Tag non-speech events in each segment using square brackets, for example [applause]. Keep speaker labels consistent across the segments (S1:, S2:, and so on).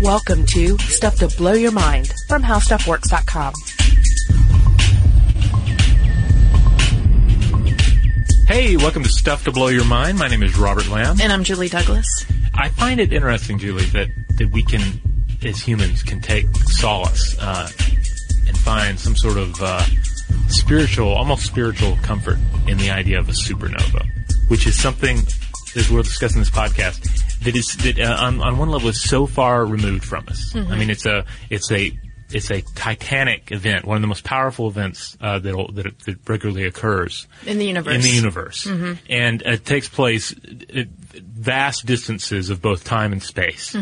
S1: Welcome to Stuff to Blow Your Mind from HowStuffWorks.com.
S2: Hey, welcome to Stuff to Blow Your Mind. My name is Robert Lamb.
S3: And I'm Julie Douglas.
S2: I find it interesting, Julie, that, that we can, as humans, can take solace uh, and find some sort of uh, spiritual, almost spiritual comfort in the idea of a supernova, which is something, as we'll discuss in this podcast, that is that uh, on, on one level is so far removed from us. I mean, it's a it's a it's a titanic event, one of the most powerful events uh, that that regularly occurs
S3: In the universe.
S2: in the universe, and it takes place at vast distances of both time and space,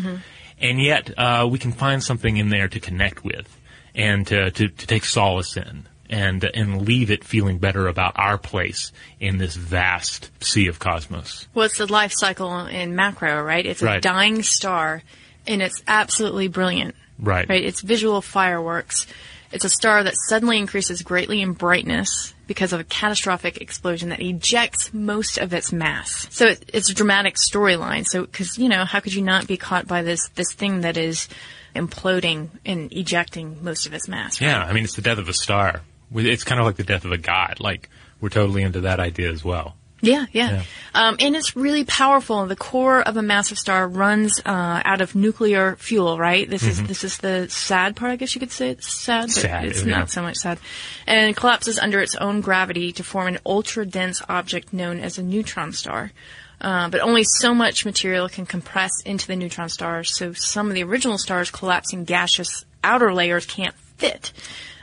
S2: and yet uh, we can find something in there to connect with and to, to, to take solace in. And, and leave it feeling better about our place in this vast sea of cosmos.
S3: Well, it's the life cycle in macro, right? It's a
S2: Right.
S3: dying star, and it's absolutely brilliant.
S2: Right.
S3: Right? It's visual fireworks. It's a star that suddenly increases greatly in brightness because of a catastrophic explosion that ejects most of its mass. So it, it's a dramatic storyline. So, because you know, how could you not be caught by this this thing that is imploding and ejecting most of its mass?
S2: Yeah, I mean, it's the death of a star. It's kind of like the death of a god. Like, we're totally into that idea as well.
S3: Yeah, yeah.
S2: Yeah.
S3: Um, and it's really powerful. The core of a massive star runs uh, out of nuclear fuel, right? This is this is the sad part, I guess you could say. It's sad, but
S2: Mm-hmm. Sad,
S3: it's
S2: yeah.
S3: not so much sad. And collapses under its own gravity to form an ultra dense object known as a neutron star. Uh, but only so much material can compress into the neutron stars, so some of the original stars' collapsing gaseous outer layers can't fit.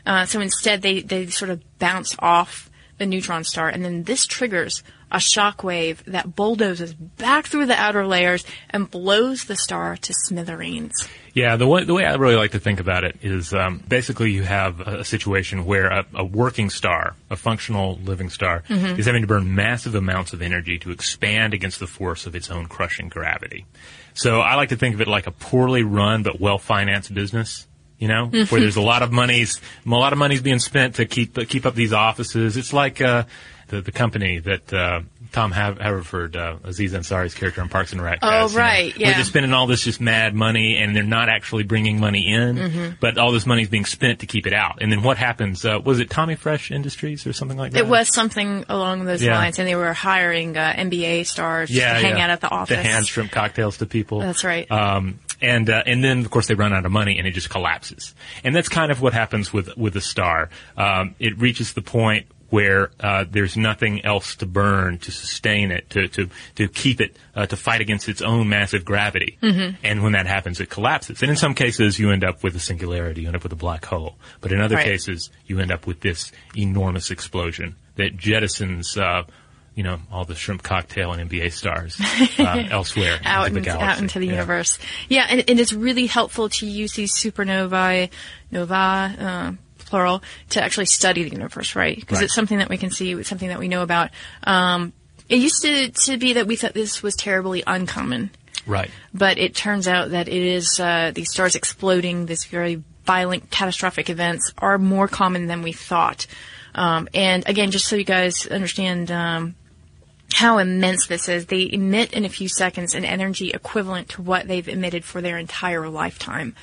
S3: Uh, so instead, they, they sort of bounce off the neutron star, and then this triggers a shock wave that bulldozes back through the outer layers and blows the star to smithereens.
S2: Yeah, the way, the way I really like to think about it is um, basically you have a, situation where a, a working star, a functional living star, is having to burn massive amounts of energy to expand against the force of its own crushing gravity. So I like to think of it like a poorly run but well financed business. You know, where there's a lot of money's a lot of money's being spent to keep keep up these offices. It's like uh, the the company that uh, Tom Hav- Haverford, uh, Aziz Ansari's character on Parks and Rec.
S3: Oh,
S2: has, you know,
S3: right,
S2: Where
S3: yeah.
S2: they're spending all this just mad money and they're not actually bringing money in,
S3: Mm-hmm.
S2: but all this money's being spent to keep it out. And then what happens? Uh, was it Tommy Fresh Industries or something like that?
S3: It was something along those
S2: Yeah.
S3: lines, and they were hiring uh, NBA stars
S2: yeah,
S3: to hang out at the office.
S2: to hand shrimp cocktails to people.
S3: That's right.
S2: Um, and uh, and then of course they run out of money and it just collapses. And that's kind of what happens with with a star. Um, it reaches the point where uh, there's nothing else to burn to sustain it, to to to keep it, uh, to fight against its own massive gravity. Mm-hmm. And when that happens, it collapses. And in some cases, you end up with a singularity, you end up with a black hole. But in other
S3: Right.
S2: cases, you end up with this enormous explosion that jettisons. You know, all the shrimp cocktail and NBA stars [laughs] uh, elsewhere
S3: out
S2: into the galaxy.
S3: out into the
S2: Yeah.
S3: universe. Yeah, and, and it's really helpful to use these supernovae, nova, uh, plural, to actually study the universe, right? Because
S2: Right.
S3: it's something that we can see, it's something that we know about. Um, it used to, to be that we thought this was terribly uncommon,
S2: Right.
S3: but it turns out that it is uh, these stars exploding, these very violent, catastrophic events are more common than we thought. Um, and again, just so you guys understand. Um, how immense this is. They emit in a few seconds an energy equivalent to what they've emitted for their entire lifetime.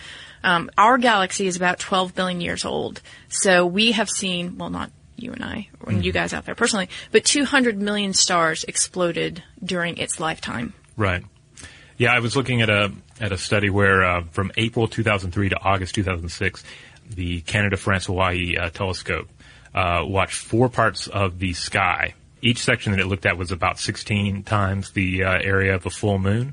S3: Um, our galaxy is about 12 billion years old. So we have seen, well, not you and I, or you guys out there personally, but 200 million stars exploded during its lifetime.
S2: Right. Yeah, I was looking at a at a study where uh, from April 2003 to August 2006, the Canada France Hawaii uh, telescope uh, watched four parts of the sky. Each section that it looked at was about 16 times the uh, area of a full moon,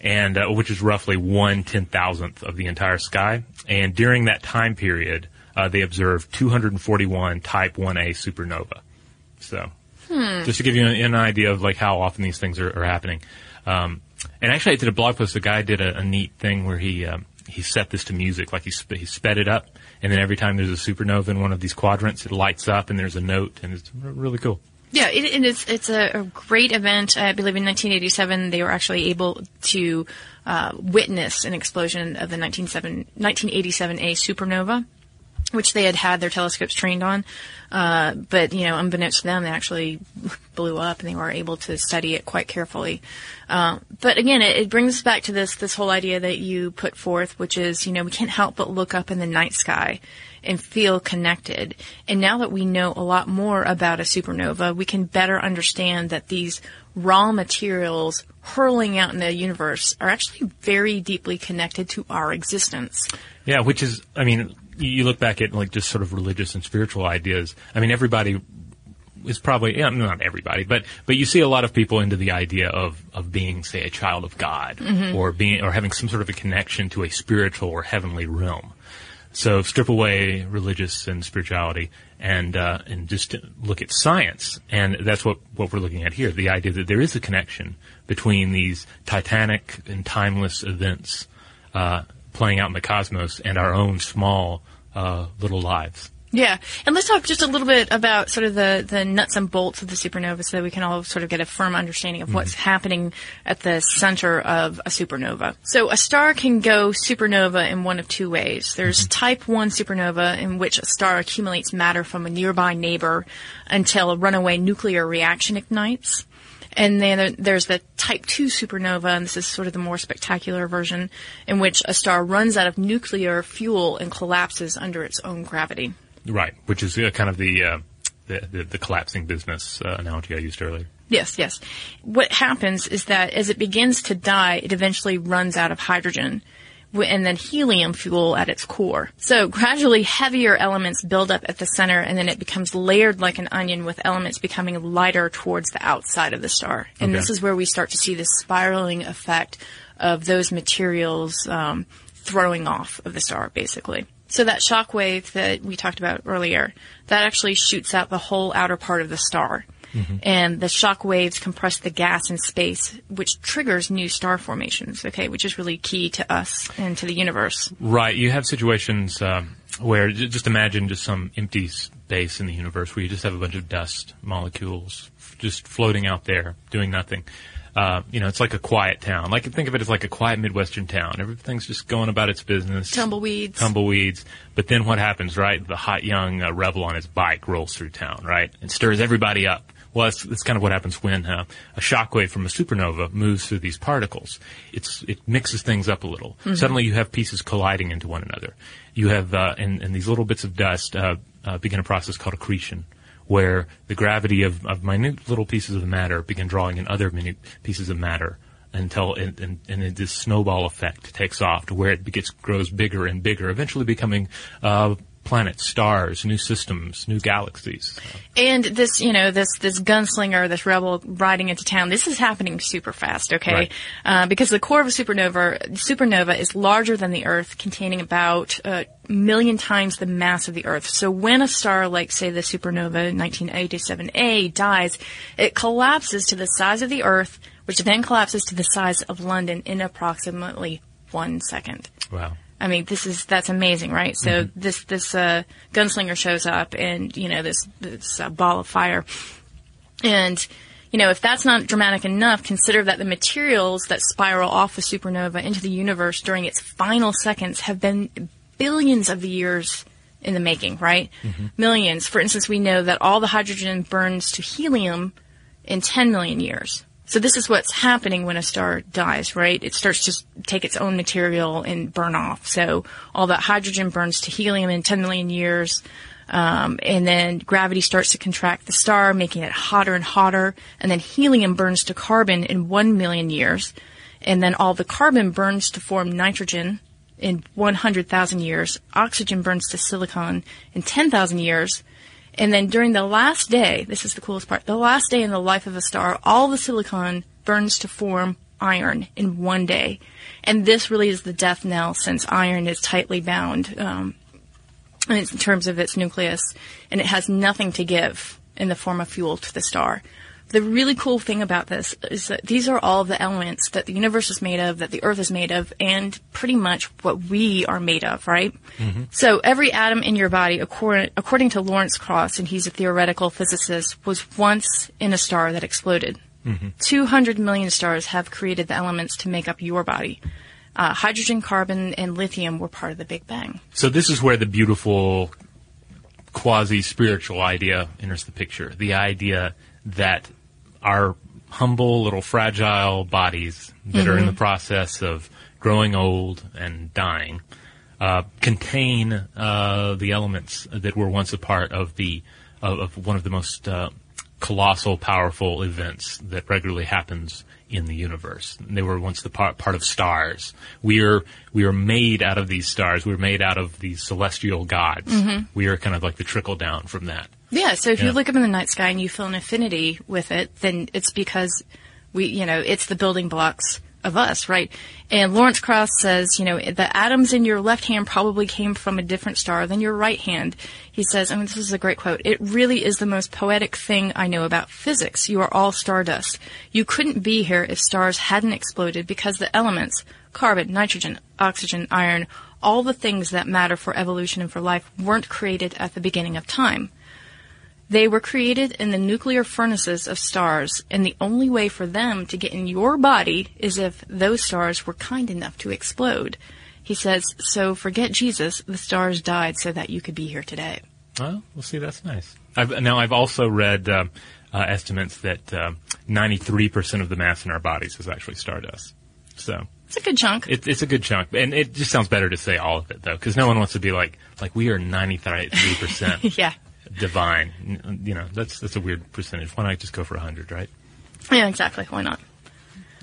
S2: and uh, which is roughly one ten thousandth of the entire sky. And during that time period, uh, they observed 241 Type 1A supernova. So, just to give you an, an idea of like how often these things are, are happening. Um, and actually, I did a blog post. A guy did a, a neat thing where he um, he set this to music, like he sp- he sped it up, and then every time there's a supernova in one of these quadrants, it lights up, and there's a note, and it's r- really cool.
S3: Yeah, it, it is. It's a, a great event. I believe in 1987 they were actually able to uh, witness an explosion of the 1987 1987A supernova. which they had had their telescopes trained on. Uh, but you know, unbeknownst to them, they actually [laughs] blew up, and they were able to study it quite carefully. Uh, but again, it, it, brings us back to this this whole idea that you put forth, which is you know we can't help but look up in the night sky and feel connected. And now that we know a lot more about a supernova, we can better understand that these raw materials hurling out in the universe are actually very deeply connected to our existence.
S2: Yeah, which is, I mean, you look back at like just sort of religious and spiritual ideas. I mean, everybody is probably yeah, not everybody, but but you see a lot of people into the idea of of being, say, a child of God, mm-hmm. or being or having some sort of a connection to a spiritual or heavenly realm. So strip away religious and spirituality, and uh, and just look at science, and that's what what we're looking at here: the idea that there is a connection between these titanic and timeless events uh, playing out in the cosmos and our own small uh, little lives.
S3: Yeah, and let's talk just a little bit about sort of the, the nuts and bolts of the supernova so that we can all sort of get a firm understanding of mm-hmm. what's happening at the center of a supernova. So a star can go supernova in one of two ways. There's mm-hmm. type 1 supernova in which a star accumulates matter from a nearby neighbor until a runaway nuclear reaction ignites. And then there's the type 2 supernova, and this is sort of the more spectacular version, in which a star runs out of nuclear fuel and collapses under its own gravity.
S2: Right, which is uh, kind of the, uh, the, the, the collapsing business uh, analogy I used earlier.
S3: Yes, yes. What happens is that as it begins to die, it eventually runs out of hydrogen and then helium fuel at its core. So gradually heavier elements build up at the center and then it becomes layered like an onion with elements becoming lighter towards the outside of the star. And okay. this is where we start to see the spiraling effect of those materials um, throwing off of the star, basically. So that shock wave that we talked about earlier, that actually shoots out the whole outer part of the star. Mm-hmm. And the shock waves compress the gas in space, which triggers new star formations, okay, which is really key to us and to the universe.
S2: Right. You have situations um, where, just imagine just some empty space in the universe where you just have a bunch of dust molecules just floating out there doing nothing. Uh, you know, it's like a quiet town. Like think of it as like a quiet midwestern town. Everything's just going about its business.
S3: Tumbleweeds.
S2: Tumbleweeds. But then what happens, right? The hot young uh, rebel on his bike rolls through town, right, and stirs everybody up. Well, that's, that's kind of what happens when uh, a shockwave from a supernova moves through these particles. It's, it mixes things up a little. Mm-hmm. Suddenly you have pieces colliding into one another. You have, uh, and, and these little bits of dust uh, uh, begin a process called accretion where the gravity of, of minute little pieces of matter begin drawing in other minute pieces of matter until and, and, and this snowball effect takes off to where it gets grows bigger and bigger, eventually becoming uh, planets, stars, new systems, new galaxies.
S3: And this, you know, this this gunslinger, this rebel riding into town. This is happening super fast, okay? Right. Uh, because the core of a supernova, supernova is larger than the Earth, containing about a million times the mass of the Earth. So when a star, like say the supernova 1987A, dies, it collapses to the size of the Earth, which then collapses to the size of London in approximately one second.
S2: Wow.
S3: I mean, this is that's amazing, right? So mm-hmm. this this uh, gunslinger shows up, and you know this this uh, ball of fire, and you know if that's not dramatic enough, consider that the materials that spiral off a supernova into the universe during its final seconds have been billions of years in the making, right? Mm-hmm. Millions. For instance, we know that all the hydrogen burns to helium in 10 million years. So this is what's happening when a star dies, right? It starts to take its own material and burn off. So all that hydrogen burns to helium in 10 million years. Um, and then gravity starts to contract the star, making it hotter and hotter. And then helium burns to carbon in 1 million years. And then all the carbon burns to form nitrogen in 100,000 years. Oxygen burns to silicon in 10,000 years. And then during the last day, this is the coolest part, the last day in the life of a star, all the silicon burns to form iron in one day. And this really is the death knell since iron is tightly bound um, in terms of its nucleus, and it has nothing to give in the form of fuel to the star the really cool thing about this is that these are all the elements that the universe is made of, that the earth is made of, and pretty much what we are made of, right? Mm-hmm. So every atom in your body, according, according to Lawrence Krauss, and he's a theoretical physicist, was once in a star that exploded. Mm-hmm. 200 million stars have created the elements to make up your body. Uh, hydrogen, carbon, and lithium were part of the Big Bang.
S2: So this is where the beautiful quasi spiritual idea enters the picture. The idea that our humble little fragile bodies that are in the process of growing old and dying uh, contain uh, the elements that were once a part of the of, of one of the most uh, colossal, powerful events that regularly happens in the universe. They were once the part, part of stars. We are we are made out of these stars. We're made out of these celestial gods. Mm-hmm. We are kind of like the trickle down from that.
S3: Yeah, so if
S2: Yeah.
S3: you look up in the night sky and you feel an affinity with it, then it's because we, you know, it's the building blocks of us, right? And Lawrence Krauss says, you know, the atoms in your left hand probably came from a different star than your right hand. He says, I mean, this is a great quote. It really is the most poetic thing I know about physics. You are all stardust. You couldn't be here if stars hadn't exploded because the elements, carbon, nitrogen, oxygen, iron, all the things that matter for evolution and for life weren't created at the beginning of time. They were created in the nuclear furnaces of stars, and the only way for them to get in your body is if those stars were kind enough to explode. He says, so forget Jesus, the stars died so that you could be here today.
S2: Well, we'll see. That's nice. I've, now, I've also read um, uh, estimates that um, 93% of the mass in our bodies is actually stardust. So
S3: It's a good chunk.
S2: it, it's a good chunk, and it just sounds better to say all of it though, because no one wants to be like like we are 93% [laughs]
S3: yeah.
S2: Divine. You know, that's that's a weird percentage. Why not just go for 100, right?
S3: Yeah, exactly. Why not?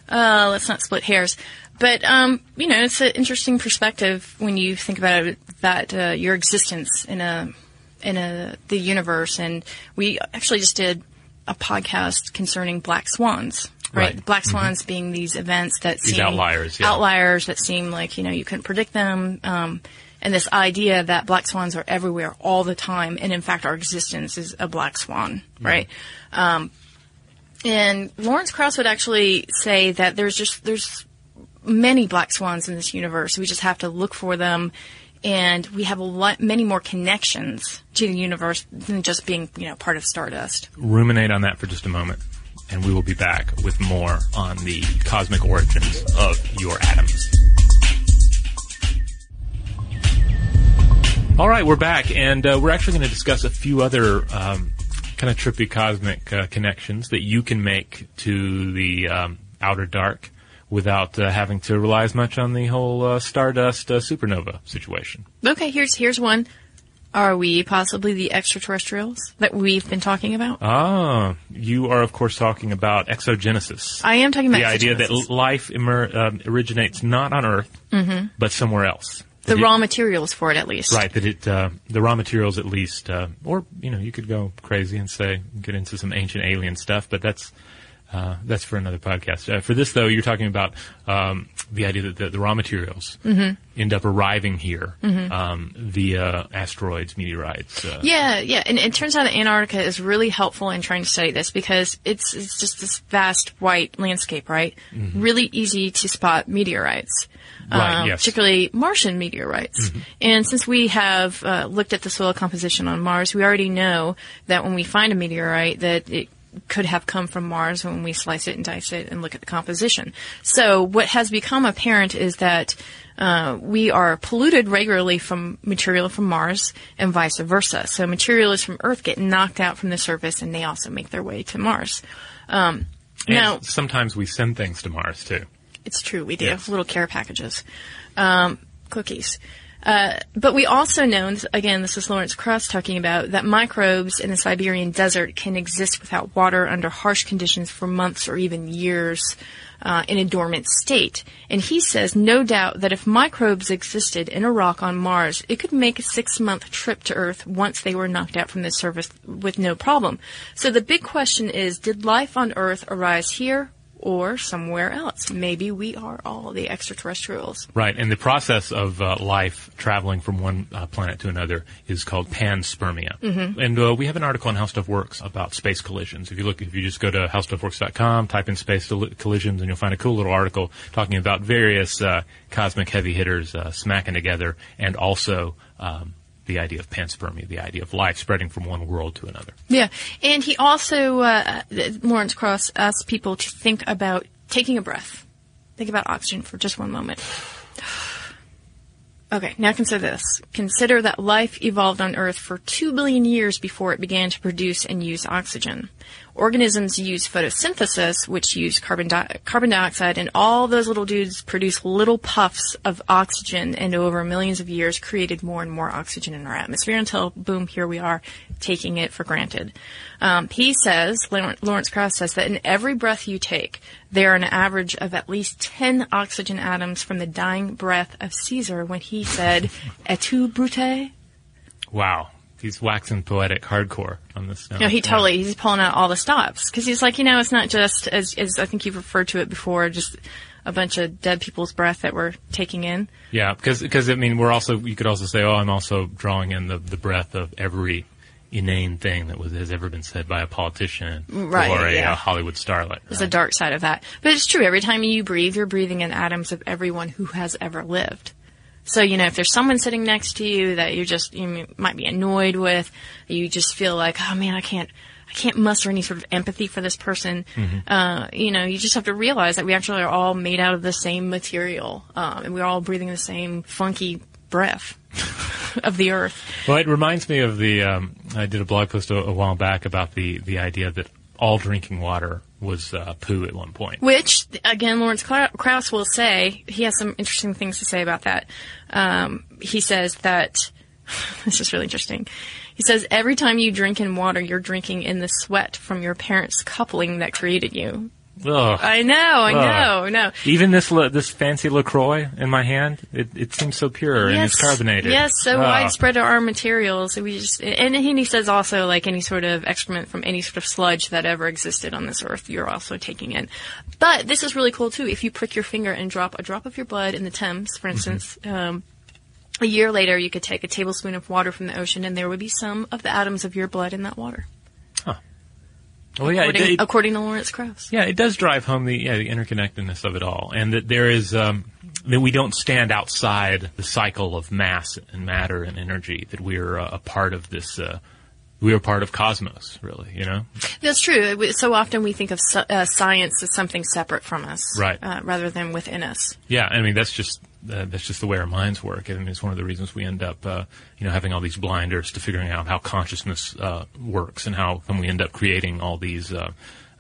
S3: Uh, let's not split hairs. But, um, you know, it's an interesting perspective when you think about it, that, uh, your existence in a, in a, the universe. And we actually just did a podcast concerning black swans. Right.
S2: Right.
S3: Black swans being these events that
S2: These
S3: seem
S2: outliers, yeah.
S3: outliers that seem like, you know, you couldn't predict them. Um, and this idea that black swans are everywhere all the time. And in fact, our existence is a black swan. Right. Um, and Lawrence Krauss would actually say that there's just there's many black swans in this universe. We just have to look for them, and we have a lot many more connections to the universe than just being you know part of Stardust.
S2: Ruminate on that for just a moment, and we will be back with more on the cosmic origins of your atoms. All right, we're back, and uh, we're actually going to discuss a few other um, kind of trippy cosmic uh, connections that you can make to the um, outer dark without uh, having to rely as much on the whole uh, stardust uh, supernova situation.
S3: Okay, here's here's one. Are we possibly the extraterrestrials that we've been talking about?
S2: Ah, you are, of course, talking about exogenesis.
S3: I am talking about
S2: the idea that life emer- um, originates not on Earth, but somewhere else.
S3: The
S2: it-
S3: raw materials for it at least.
S2: Right, that it, uh, the raw materials at least, uh, or, you know, you could go crazy and say, get into some ancient alien stuff, but that's, uh, that's for another podcast. Uh, for this though, you're talking about, um, the idea that the, the raw materials
S3: Mm-hmm.
S2: end up arriving here, um, via asteroids, meteorites. Uh,
S3: Yeah, yeah, and it turns out that Antarctica is really helpful in trying to study this because it's it's just this vast white landscape, right? Really easy to spot meteorites,
S2: Mm-hmm. Right,
S3: um,
S2: yes.
S3: particularly Martian meteorites. And since we have uh, looked at the soil composition on Mars, we already know that when we find a meteorite, that it could have come from Mars when we slice it and dice it and look at the composition. So what has become apparent is that uh, we are polluted regularly from material from Mars and vice versa. So materials from Earth get knocked out from the surface and they also make their way to Mars. Um, now,
S2: sometimes we send things to Mars too.
S3: it's true, we do.
S2: Yes.
S3: Little care packages. Um, cookies. Uh, but we also know, and again, this is Lawrence Krauss talking about, that microbes in the Siberian desert can exist without water under harsh conditions for months or even years uh, in a dormant state. And he says, no doubt that if microbes existed in a rock on Mars, it could make a six-month trip to Earth once they were knocked out from the surface with no problem. So the big question is, did life on Earth arise here or somewhere else. Maybe we are all the extraterrestrials.
S2: Right, and the process of uh, life traveling from one uh, planet to another is called panspermia. Mm-hmm. And uh, we have an article on How Stuff Works about space collisions. If you look, if you just go to howstuffworks.com, type in space collisions, and you'll find a cool little article talking about various uh, cosmic heavy hitters uh, smacking together, and also um, the idea of panspermia, the idea of life spreading from one world to another.
S3: Yeah, and he also uh, Lawrence Krauss asks people to think about taking a breath. Think about oxygen for just one moment. [sighs] Okay, now consider this. Consider that life evolved on Earth for 2 billion years before it began to produce and use oxygen. Organisms use photosynthesis, which use carbon, di- carbon dioxide, and all those little dudes produce little puffs of oxygen, and over millions of years created more and more oxygen in our atmosphere until, boom, here we are, taking it for granted. Um, he says, Lawrence Krauss says that in every breath you take, there are an average of at least 10 oxygen atoms from the dying breath of Caesar when he said, Et tu, Brute?
S2: Wow he's waxing poetic hardcore on this.
S3: Now. No, he totally he's pulling out all the stops because he's like, you know, it's not just as as I think you've referred to it before, just a bunch of dead people's breath that we're taking in.
S2: Yeah, because because I mean, we're also you could also say, oh, I'm also drawing in the the breath of every inane thing that was has ever been said by a politician mm,
S3: right,
S2: or a,
S3: yeah.
S2: a Hollywood starlet.
S3: There's right? a dark side of that, but it's true. Every time you breathe, you're breathing in atoms of everyone who has ever lived. So, you know, if there's someone sitting next to you that you just, you might be annoyed with, you just feel like, oh man, I can't, I can't muster any sort of empathy for this person. Mm-hmm. Uh, you know, you just have to realize that we actually are all made out of the same material, um, and we're all breathing the same funky breath [laughs] of the earth.
S2: Well, it reminds me of the. Um, I did a blog post a, a, while back about the the idea that all drinking water was uh, poo at one point.
S3: Which, again, Lawrence Krauss will say, he has some interesting things to say about that. Um, he says that, [laughs] this is really interesting. He says, every time you drink in water, you're drinking in the sweat from your parents' coupling that created you.
S2: Ugh.
S3: I know, I know, no.
S2: Even this this fancy Lacroix in my hand, it, it seems so pure yes, and it's carbonated.
S3: Yes, so widespread are our materials. So we just and he says also like any sort of excrement from any sort of sludge that ever existed on this earth, you're also taking in. But this is really cool too. If you prick your finger and drop a drop of your blood in the Thames, for mm-hmm. instance. Mm-hmm. Um, a year later, you could take a tablespoon of water from the ocean, and there would be some of the atoms of your blood in that water.
S2: Well, yeah,
S3: according,
S2: it, it,
S3: according to Lawrence Krauss.
S2: Yeah, it does drive home the yeah the interconnectedness of it all, and that there is um, that we don't stand outside the cycle of mass and matter and energy. That we're uh, a part of this. Uh, we are part of cosmos, really. You know.
S3: That's true. So often we think of uh, science as something separate from us,
S2: right?
S3: Uh, rather than within us.
S2: Yeah, I mean that's just uh, that's just the way our minds work. I mean, it's one of the reasons we end up, uh, you know, having all these blinders to figuring out how consciousness uh, works and how and we end up creating all these uh,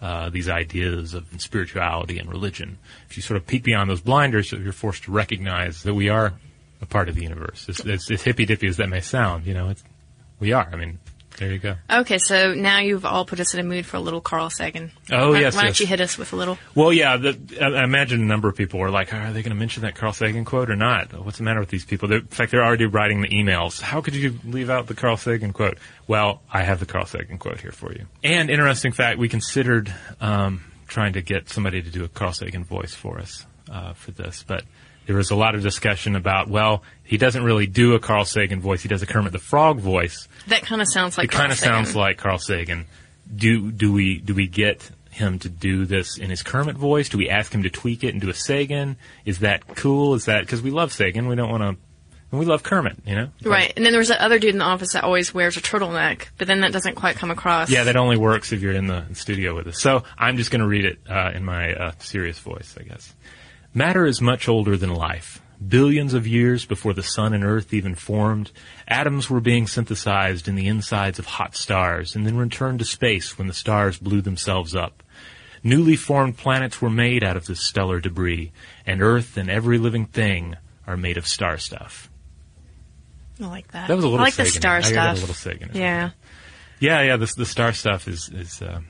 S2: uh, these ideas of spirituality and religion. If you sort of peek beyond those blinders, you're forced to recognize that we are a part of the universe. It's, it's, as hippy dippy as that may sound, you know, we are. I mean, there you go.
S3: Okay, so now you've all put us in a mood for a little Carl Sagan.
S2: Oh
S3: why,
S2: yes.
S3: Why don't you hit us with a little?
S2: Well, yeah. The, I imagine a number of people were like, "Are they going to mention that Carl Sagan quote or not? What's the matter with these people?" They're, in fact, they're already writing the emails. How could you leave out the Carl Sagan quote? Well, I have the Carl Sagan quote here for you. And interesting fact, we considered um, trying to get somebody to do a Carl Sagan voice for us uh, for this, but there was a lot of discussion about, well, he doesn't really do a Carl Sagan voice. He does a Kermit the Frog voice.
S3: That kind of sounds like
S2: it kind of sounds like Carl Sagan. Do do we do we get him to do this in his Kermit voice? Do we ask him to tweak it and do a Sagan? Is that cool? Is that because we love Sagan? We don't want to. And we love Kermit, you know?
S3: Right. And then there's that other dude in the office that always wears a turtleneck, but then that doesn't quite come across.
S2: Yeah, that only works if you're in the studio with us. So I'm just going to read it uh, in my uh, serious voice, I guess. Matter is much older than life. Billions of years before the sun and earth even formed, atoms were being synthesized in the insides of hot stars and then returned to space when the stars blew themselves up. Newly formed planets were made out of this stellar debris, and Earth and every living thing are made of star stuff.
S3: I like that.
S2: That was a little.
S3: I like
S2: Sagan.
S3: the star
S2: I
S3: stuff.
S2: a little Sagan.
S3: Yeah.
S2: Yeah, yeah. The the star stuff is is uh,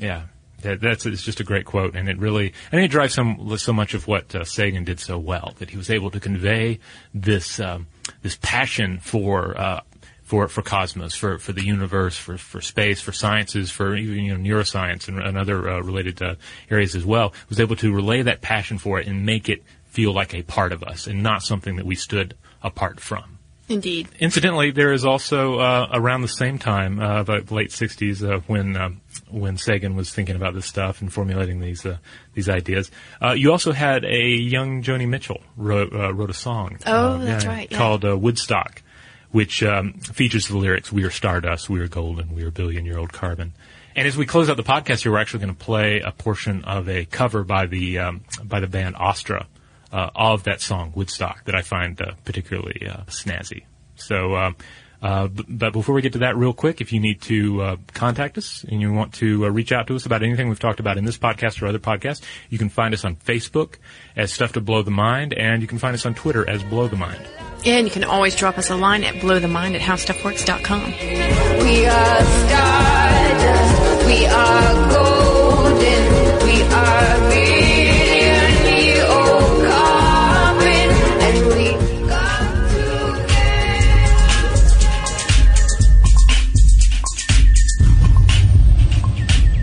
S2: yeah that, that's it's just a great quote, and it really and it drives some so much of what uh, Sagan did so well that he was able to convey this um, this passion for. Uh, for, for cosmos, for, for the universe, for, for space, for sciences, for even you know neuroscience and, and other uh, related uh, areas as well, was able to relay that passion for it and make it feel like a part of us and not something that we stood apart from.
S3: Indeed.
S2: Incidentally, there is also uh, around the same time, uh, about late '60s, uh, when um, when Sagan was thinking about this stuff and formulating these uh, these ideas. Uh, you also had a young Joni Mitchell wrote uh, wrote a song.
S3: Oh, that's yeah, right.
S2: Yeah. Called Woodstock, which um, features the lyrics "We are stardust, we are golden, we are billion year old carbon." And as we close out the podcast here, we're actually going to play a portion of a cover by the um, by the band Astra uh, of that song Woodstock that I find uh, particularly uh, snazzy. So. Um, uh, but before we get to that, real quick, if you need to uh, contact us and you want to uh, reach out to us about anything we've talked about in this podcast or other podcasts, you can find us on Facebook as Stuff to Blow the Mind, and you can find us on Twitter as Blow the Mind.
S3: And you can always drop us a line at blowthemind at howstuffworks.com.
S4: We are stardust. We are golden. We are brilliantly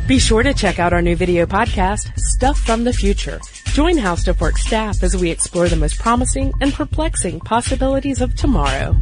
S1: Be sure to check out our new video podcast, Stuff from the Future. Join How Stuff Works staff as we explore the most promising and perplexing possibilities of tomorrow.